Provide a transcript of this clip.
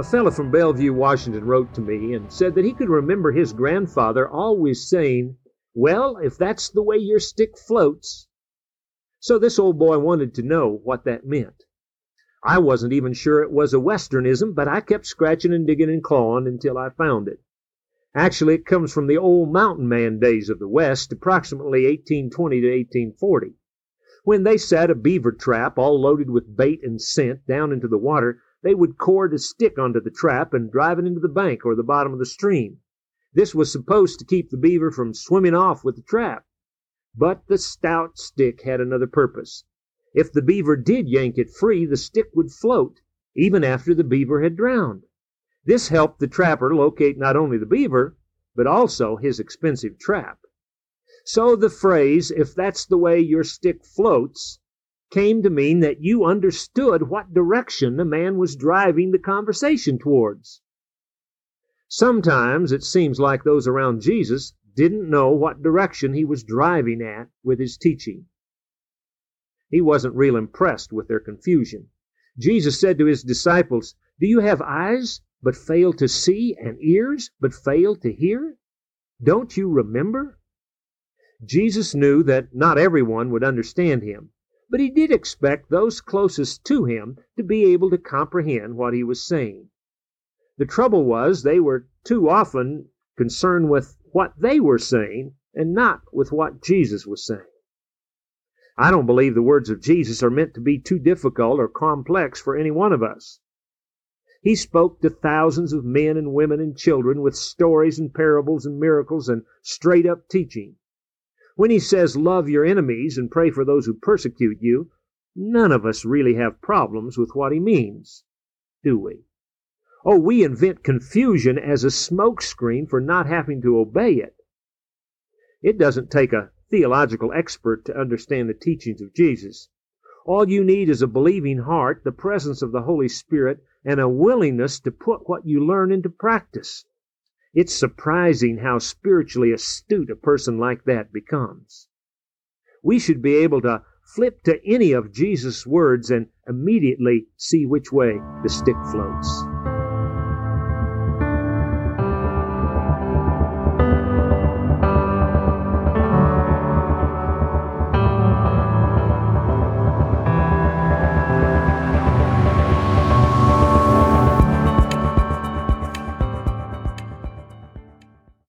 A fellow from Bellevue, Washington wrote to me and said that he could remember his grandfather always saying, Well, if that's the way your stick floats. So this old boy wanted to know what that meant. I wasn't even sure it was a Westernism, but I kept scratching and digging and clawing until I found it. Actually, it comes from the old mountain man days of the West, approximately 1820 to 1840. When they set a beaver trap all loaded with bait and scent down into the water, they would cord a stick onto the trap and drive it into the bank or the bottom of the stream. This was supposed to keep the beaver from swimming off with the trap. But the stout stick had another purpose. If the beaver did yank it free, the stick would float, even after the beaver had drowned. This helped the trapper locate not only the beaver, but also his expensive trap. So the phrase, if that's the way your stick floats, came to mean that you understood what direction the man was driving the conversation towards. Sometimes it seems like those around Jesus didn't know what direction he was driving at with his teaching. He wasn't real impressed with their confusion. Jesus said to his disciples, Do you have eyes but fail to see, and ears but fail to hear? Don't you remember? Jesus knew that not everyone would understand him, but he did expect those closest to him to be able to comprehend what he was saying. The trouble was they were too often concerned with what they were saying and not with what Jesus was saying. I don't believe the words of Jesus are meant to be too difficult or complex for any one of us. He spoke to thousands of men and women and children with stories and parables and miracles and straight up teaching. When he says love your enemies and pray for those who persecute you, none of us really have problems with what he means, do we? Oh, we invent confusion as a smokescreen for not having to obey it. It doesn't take a theological expert to understand the teachings of Jesus. All you need is a believing heart, the presence of the Holy Spirit, and a willingness to put what you learn into practice. It's surprising how spiritually astute a person like that becomes. We should be able to flip to any of Jesus' words and immediately see which way the stick floats.